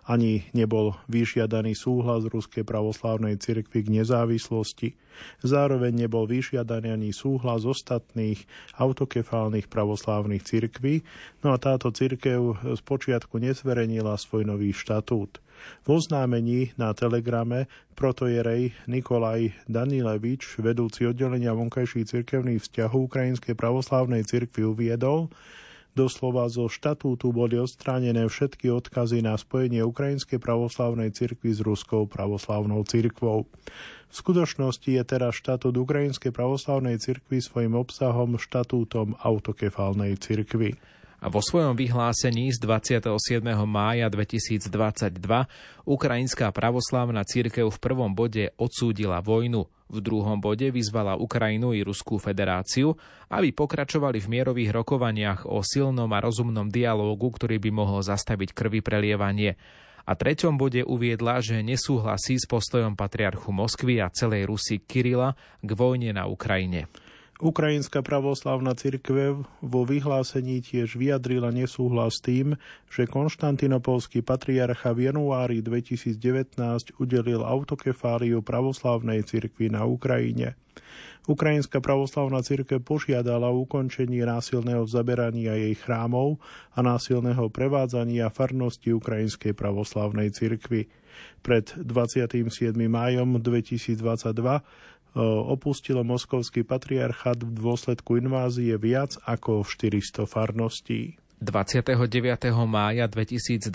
Ani nebol vyžiadaný súhlas Ruskej pravoslávnej cirkvi k nezávislosti. Zároveň nebol vyžiadaný ani súhlas ostatných autokefálnych pravoslávnych cirkví, no a táto cirkev spočiatku nezverejnila svoj nový štatút. V oznámení na telegrame protojerej Nikolaj Danilevič, vedúci oddelenia vonkajších cirkevných vzťahov Ukrajinskej pravoslávnej cirkvi uviedol, Doslova zo štatútu boli odstránené všetky odkazy na spojenie Ukrajinskej pravoslávnej cirkvi s Ruskou pravoslávnou cirkvou. V skutočnosti je teraz štatút Ukrajinskej pravoslávnej cirkvi svojim obsahom štatútom autokefálnej cirkvi. A vo svojom vyhlásení z 27. mája 2022 Ukrajinská pravoslávna církev v prvom bode odsúdila vojnu, v druhom bode vyzvala Ukrajinu i Ruskú federáciu, aby pokračovali v mierových rokovaniach o silnom a rozumnom dialógu, ktorý by mohol zastaviť krvi prelievanie. A treťom bode uviedla, že nesúhlasí s postojom patriarchu Moskvy a celej Rusy Kirila k vojne na Ukrajine. Ukrajinská pravoslavná cirkev vo vyhlásení tiež vyjadrila nesúhlas tým, že konštantinopolský patriarcha v januári 2019 udelil autokefáliu pravoslavnej cirkvi na Ukrajine. Ukrajinská pravoslavná cirkev požiadala ukončenie násilného zaberania jej chrámov a násilného prevádzania farnosti Ukrajinskej pravoslavnej cirkvi. Pred 27. májom 2022 opustilo moskovský patriarchát v dôsledku invázie viac ako 400 farností. 29. mája 2022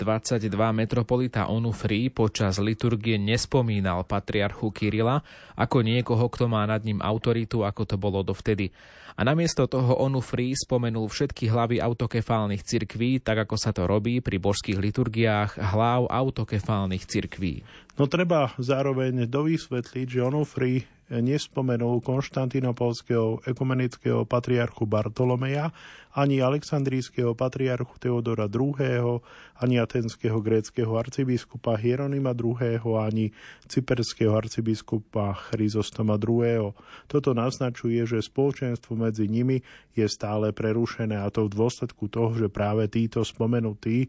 metropolita Onufri počas liturgie nespomínal patriarchu Kirila ako niekoho, kto má nad ním autoritu, ako to bolo dovtedy. A namiesto toho Onufri spomenul všetky hlavy autokefálnych cirkví, tak ako sa to robí pri božských liturgiách hlav autokefálnych cirkví. No treba zároveň dovysvetliť, že Onufri nespomenul konštantinopolského ekumenického patriarchu Bartolomeja, ani aleksandrijského patriarchu Teodora II., ani atenského gréckého arcibiskupa Hieronima II., ani cyperského arcibiskupa Chryzostoma II. Toto naznačuje, že spoločenstvo medzi nimi je stále prerušené a to v dôsledku toho, že práve títo spomenutí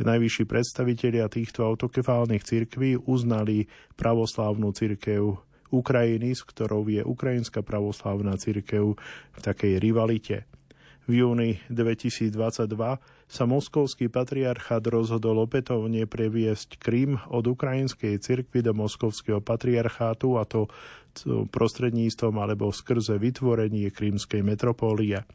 najvyšší predstavitelia týchto autokefálnych cirkví uznali pravoslávnu cirkev Ukrajiny, s ktorou je Ukrajinská pravoslávna cirkev v takej rivalite. V júni 2022 sa moskovský patriarchát rozhodol opätovne previesť Krym od ukrajinskej cirkvy do moskovského patriarchátu a to prostredníctvom alebo skrze vytvorenie krímskej metropólie.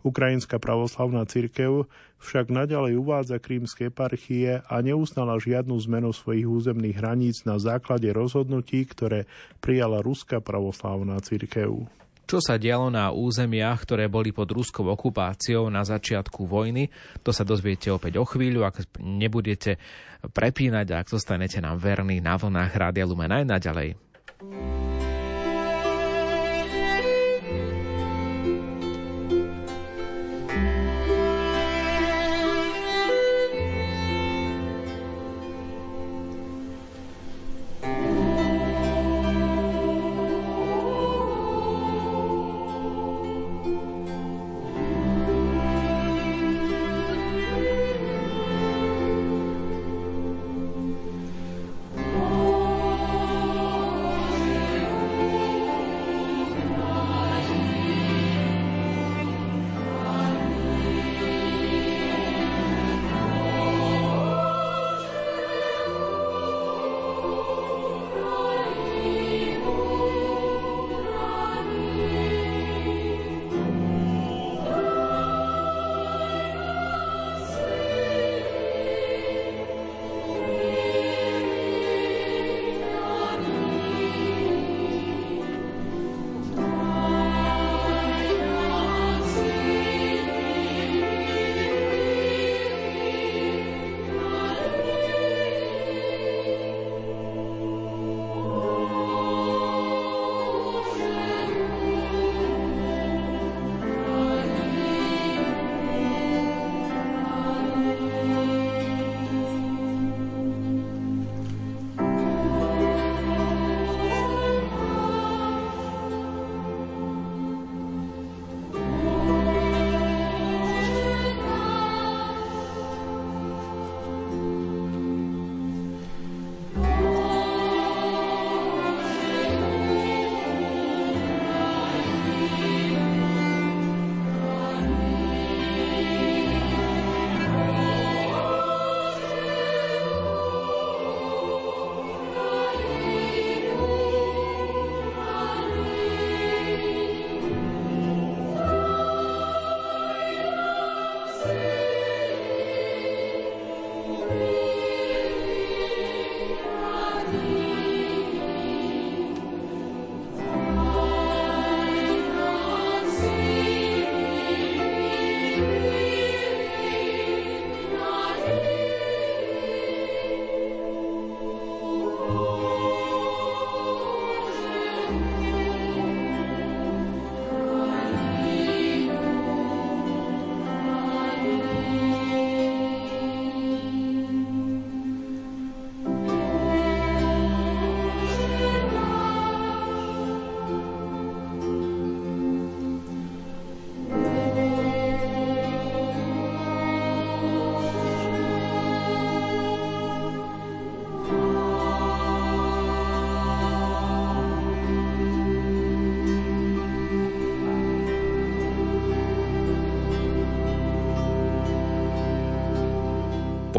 Ukrajinská pravoslavná cirkev však naďalej uvádza krímske eparchie a neuznala žiadnu zmenu svojich územných hraníc na základe rozhodnutí, ktoré prijala Ruská pravoslavná cirkev. Čo sa dialo na územiach, ktoré boli pod ruskou okupáciou na začiatku vojny, to sa dozviete opäť o chvíľu, ak nebudete prepínať a ak zostanete nám verní na vlnách Rádia Lumen aj naďalej.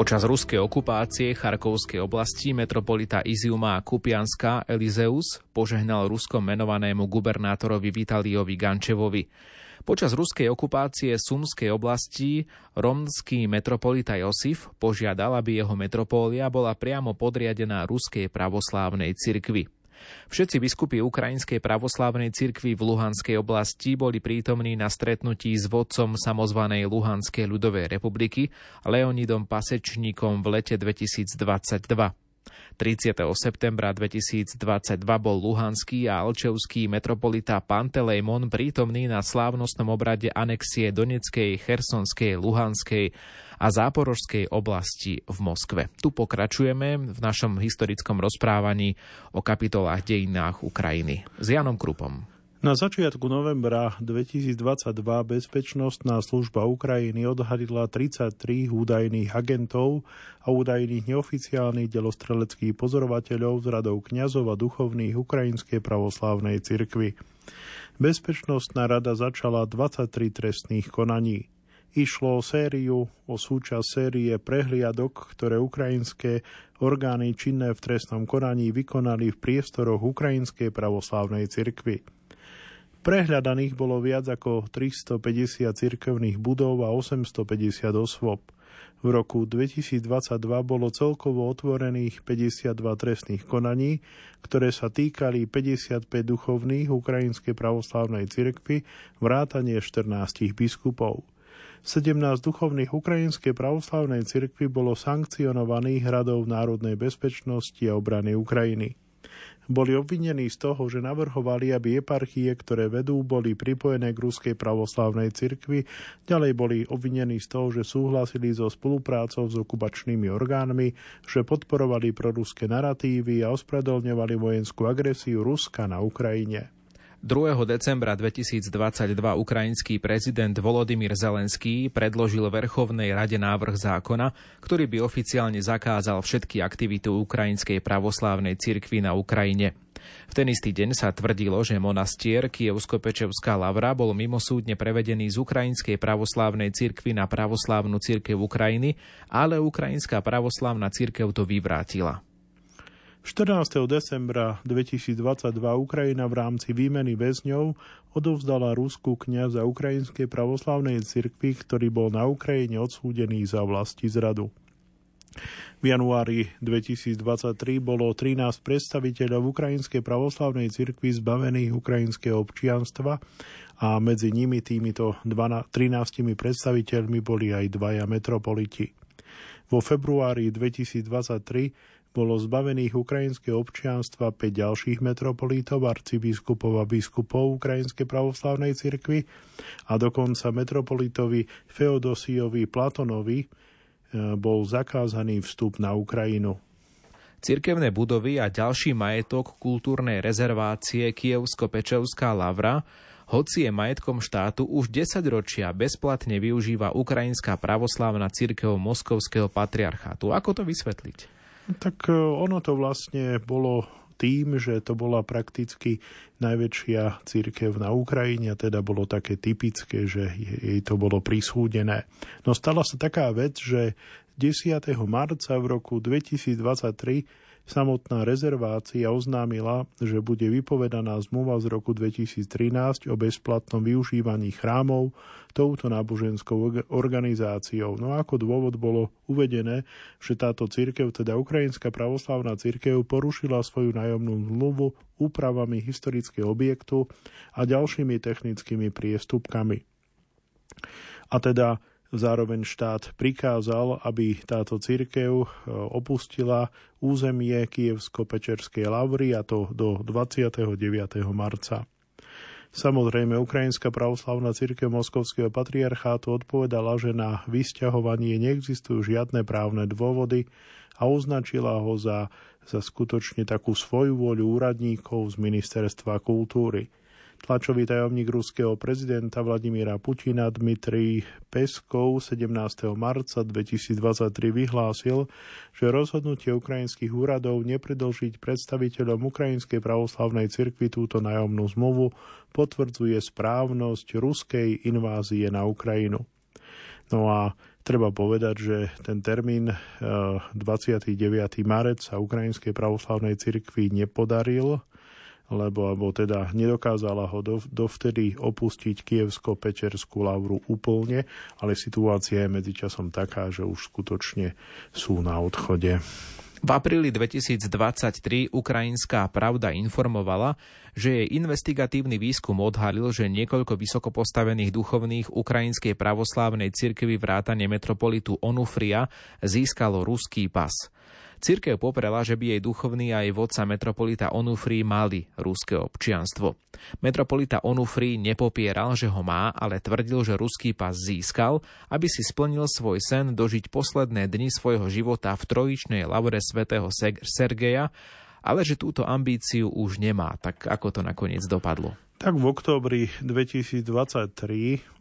Počas ruskej okupácie Charkovskej oblasti metropolita Iziuma a Kupianská Elizeus požehnal ruskom menovanému gubernátorovi Vitaliovi Gančevovi. Počas ruskej okupácie Sumskej oblasti romský metropolita Josif požiadal, aby jeho metropólia bola priamo podriadená ruskej pravoslávnej cirkvi. Všetci biskupy Ukrajinskej pravoslávnej cirkvi v Luhanskej oblasti boli prítomní na stretnutí s vodcom samozvanej Luhanskej ľudovej republiky Leonidom Pasečníkom v lete 2022. 30. septembra 2022 bol luhanský a alčevský metropolita Pantelejmon prítomný na slávnostnom obrade anexie Doneckej, Chersonskej, Luhanskej a Záporožskej oblasti v Moskve. Tu pokračujeme v našom historickom rozprávaní o kapitolách dejinách Ukrajiny s Janom Krupom. Na začiatku novembra 2022 Bezpečnostná služba Ukrajiny odhalila 33 údajných agentov a údajných neoficiálnych delostreleckých pozorovateľov z radov kňazov a duchovných Ukrajinskej pravoslávnej cirkvi. Bezpečnostná rada začala 23 trestných konaní. Išlo o sériu, o súčasť série prehliadok, ktoré ukrajinské orgány činné v trestnom konaní vykonali v priestoroch Ukrajinskej pravoslávnej cirkvi. Prehľadaných bolo viac ako 350 cirkevných budov a 850 osôb. V roku 2022 bolo celkovo otvorených 52 trestných konaní, ktoré sa týkali 55 duchovných Ukrajinskej pravoslávnej cirkvy, vrátanie 14 biskupov. 17 duchovných Ukrajinskej pravoslavnej cirkvi bolo sankcionovaných hradov národnej bezpečnosti a obrany Ukrajiny. Boli obvinení z toho, že navrhovali, aby eparchie, ktoré vedú, boli pripojené k Ruskej pravoslavnej cirkvi. Ďalej boli obvinení z toho, že súhlasili so spoluprácou s okupačnými orgánmi, že podporovali proruské narratívy a ospravedlňovali vojenskú agresiu Ruska na Ukrajine. 2. decembra 2022 ukrajinský prezident Volodymyr Zelenský predložil Verchovnej rade návrh zákona, ktorý by oficiálne zakázal všetky aktivity Ukrajinskej pravoslávnej cirkvi na Ukrajine. V ten istý deň sa tvrdilo, že monastier Kievsko-Pečevská lavra bol mimosúdne prevedený z Ukrajinskej pravoslávnej cirkvi na pravoslávnu cirkev Ukrajiny, ale Ukrajinská pravoslávna cirkev to vyvrátila. 14. decembra 2022 Ukrajina v rámci výmeny väzňov odovzdala Rusku kniaza Ukrajinskej pravoslavnej cirkvi, ktorý bol na Ukrajine odsúdený za vlasti zradu. V januári 2023 bolo 13 predstaviteľov Ukrajinskej pravoslavnej cirkvi zbavených ukrajinského občianstva a medzi nimi týmito 13 predstaviteľmi boli aj dvaja metropoliti. Vo februári 2023 bolo zbavených ukrajinského občianstva 5 ďalších metropolitov, arcibiskupov a biskupov Ukrajinskej pravoslavnej cirkvi a dokonca metropolitovi Feodosiovi Platonovi e, bol zakázaný vstup na Ukrajinu. Cirkevné budovy a ďalší majetok kultúrnej rezervácie Kievsko-Pečevská lavra hoci je majetkom štátu, už 10 ročia bezplatne využíva Ukrajinská pravoslávna církev Moskovského patriarchátu. Ako to vysvetliť? Tak e, ono to vlastne bolo tým, že to bola prakticky najväčšia církev na Ukrajine teda bolo také typické, že jej to bolo prisúdené. No stala sa taká vec, že 10. marca v roku 2023 Samotná rezervácia oznámila, že bude vypovedaná zmluva z roku 2013 o bezplatnom využívaní chrámov touto náboženskou organizáciou. No a ako dôvod bolo uvedené, že táto církev, teda Ukrajinská pravoslavná církev, porušila svoju nájomnú zmluvu úpravami historického objektu a ďalšími technickými priestupkami. A teda Zároveň štát prikázal, aby táto církev e, opustila územie Kievsko-Pečerskej lavry a to do 29. marca. Samozrejme, Ukrajinská pravoslavná církev Moskovského patriarchátu odpovedala, že na vysťahovanie neexistujú žiadne právne dôvody a označila ho za, za skutočne takú svoju voľu úradníkov z Ministerstva kultúry. Tlačový tajomník ruského prezidenta Vladimíra Putina Dmitrij Peskov 17. marca 2023 vyhlásil, že rozhodnutie ukrajinských úradov nepredlžiť predstaviteľom Ukrajinskej pravoslavnej cirkvi túto nájomnú zmluvu potvrdzuje správnosť ruskej invázie na Ukrajinu. No a Treba povedať, že ten termín 29. marec sa Ukrajinskej pravoslavnej cirkvi nepodaril, lebo, alebo teda nedokázala ho dovtedy opustiť Kievsko-Pečerskú lavru úplne, ale situácia je medzičasom taká, že už skutočne sú na odchode. V apríli 2023 Ukrajinská pravda informovala, že jej investigatívny výskum odhalil, že niekoľko vysoko postavených duchovných ukrajinskej pravoslávnej cirkvi vrátane metropolitu Onufria získalo ruský pas. Cirkev poprela, že by jej duchovný aj vodca metropolita Onufri mali ruské občianstvo. Metropolita Onufri nepopieral, že ho má, ale tvrdil, že ruský pas získal, aby si splnil svoj sen dožiť posledné dni svojho života v trojičnej lavre svätého Sergeja, ale že túto ambíciu už nemá, tak ako to nakoniec dopadlo. Tak v októbri 2023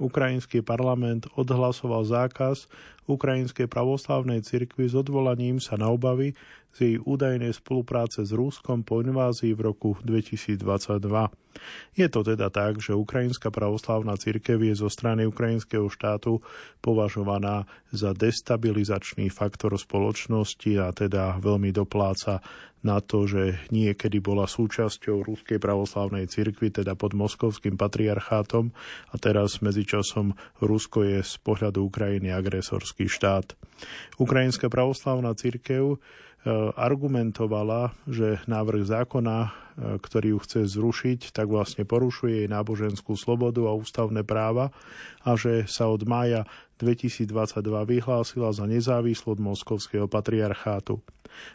ukrajinský parlament odhlasoval zákaz Ukrajinskej pravoslávnej cirkvi s odvolaním sa na obavy z jej údajnej spolupráce s Rúskom po invázii v roku 2022. Je to teda tak, že Ukrajinská pravoslávna cirkev je zo strany ukrajinského štátu považovaná za destabilizačný faktor spoločnosti a teda veľmi dopláca na to, že niekedy bola súčasťou Ruskej pravoslavnej cirkvi, teda pod moskovským patriarchátom a teraz medzičasom Rusko je z pohľadu Ukrajiny agresorský štát. Ukrajinská pravoslavná cirkev argumentovala, že návrh zákona, e, ktorý ju chce zrušiť, tak vlastne porušuje jej náboženskú slobodu a ústavné práva a že sa od mája 2022 vyhlásila za nezávislú od moskovského patriarchátu.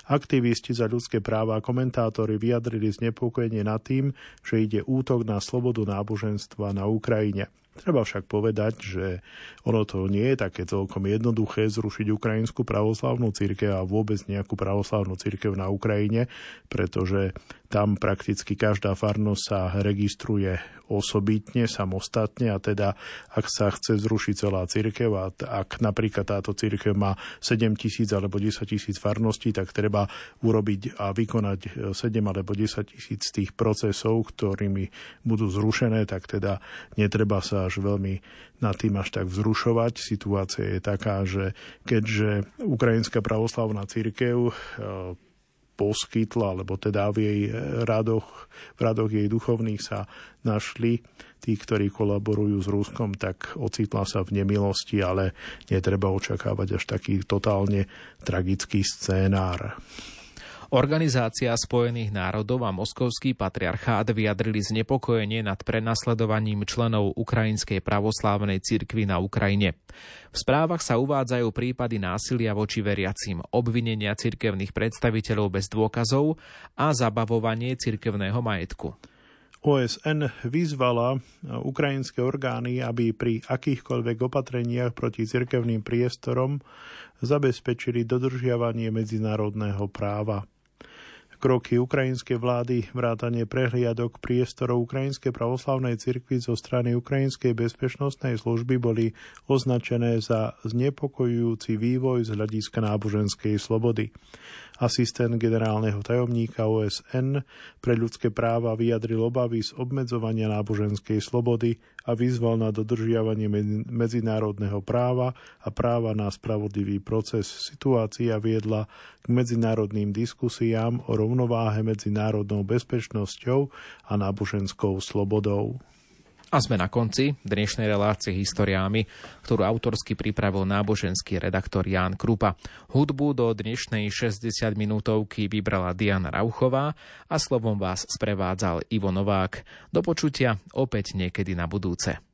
Aktivisti za ľudské práva a komentátori vyjadrili znepokojenie nad tým, že ide útok na slobodu náboženstva na Ukrajine. Treba však povedať, že ono to nie je také celkom jednoduché zrušiť ukrajinskú pravoslavnú církev a vôbec nejakú pravoslavnú církev na Ukrajine, pretože tam prakticky každá farnosť sa registruje osobitne, samostatne a teda ak sa chce zrušiť celá církev a ak napríklad táto církev má 7 tisíc alebo 10 tisíc farností, tak treba urobiť a vykonať 7 alebo 10 tisíc tých procesov, ktorými budú zrušené, tak teda netreba sa až veľmi nad tým až tak vzrušovať. Situácia je taká, že keďže Ukrajinská pravoslavná církev poskytla, alebo teda v jej radoch, v radoch jej duchovných sa našli tí, ktorí kolaborujú s Ruskom, tak ocitla sa v nemilosti, ale netreba očakávať až taký totálne tragický scénár. Organizácia Spojených národov a Moskovský patriarchát vyjadrili znepokojenie nad prenasledovaním členov Ukrajinskej pravoslávnej cirkvi na Ukrajine. V správach sa uvádzajú prípady násilia voči veriacim, obvinenia cirkevných predstaviteľov bez dôkazov a zabavovanie cirkevného majetku. OSN vyzvala ukrajinské orgány, aby pri akýchkoľvek opatreniach proti cirkevným priestorom zabezpečili dodržiavanie medzinárodného práva. Kroky ukrajinskej vlády, vrátanie prehliadok priestorov Ukrajinskej pravoslavnej cirkvi zo strany Ukrajinskej bezpečnostnej služby boli označené za znepokojujúci vývoj z hľadiska náboženskej slobody. Asistent generálneho tajomníka OSN pre ľudské práva vyjadril obavy z obmedzovania náboženskej slobody a vyzval na dodržiavanie medzinárodného práva a práva na spravodlivý proces. Situácia viedla k medzinárodným diskusiám o rovnováhe medzi národnou bezpečnosťou a náboženskou slobodou. A sme na konci dnešnej relácie historiámi, ktorú autorsky pripravil náboženský redaktor Ján Krupa. Hudbu do dnešnej 60 minútovky vybrala Diana Rauchová a slovom vás sprevádzal Ivo Novák. Do počutia opäť niekedy na budúce.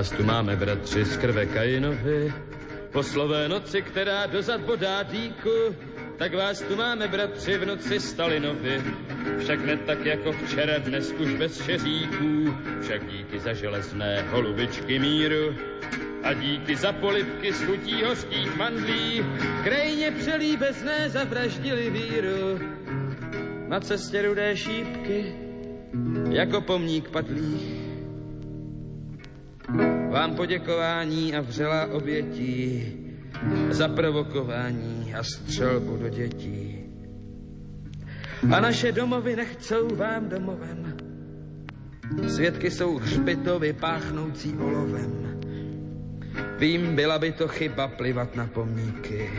Vás tu máme, bratři, z krve Kainovi, po slové noci, která dozad bodá dýku, tak vás tu máme, bratři, v noci Stalinovi. Však ne tak jako včera, dnes už bez šeříků, však díky za železné holubičky míru a díky za polivky z chutí hořkých mandlí, krajně přelíbezné zavraždili víru. Na cestě rudé šípky, jako pomník padlých, vám poděkování a vřelá obětí za provokování a střelbu do dětí. A naše domovy nechcou vám domovem. Svědky jsou hřbitovy páchnoucí olovem. Vím, byla by to chyba plivat na pomníky.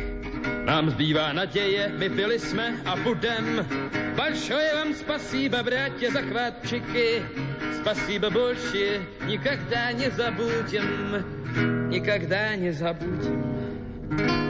Nám zbývá naděje, my byli jsme a budem. Большое вам спасибо, братья захватчики. Спасибо больше, никогда не забудем, никогда не забудем.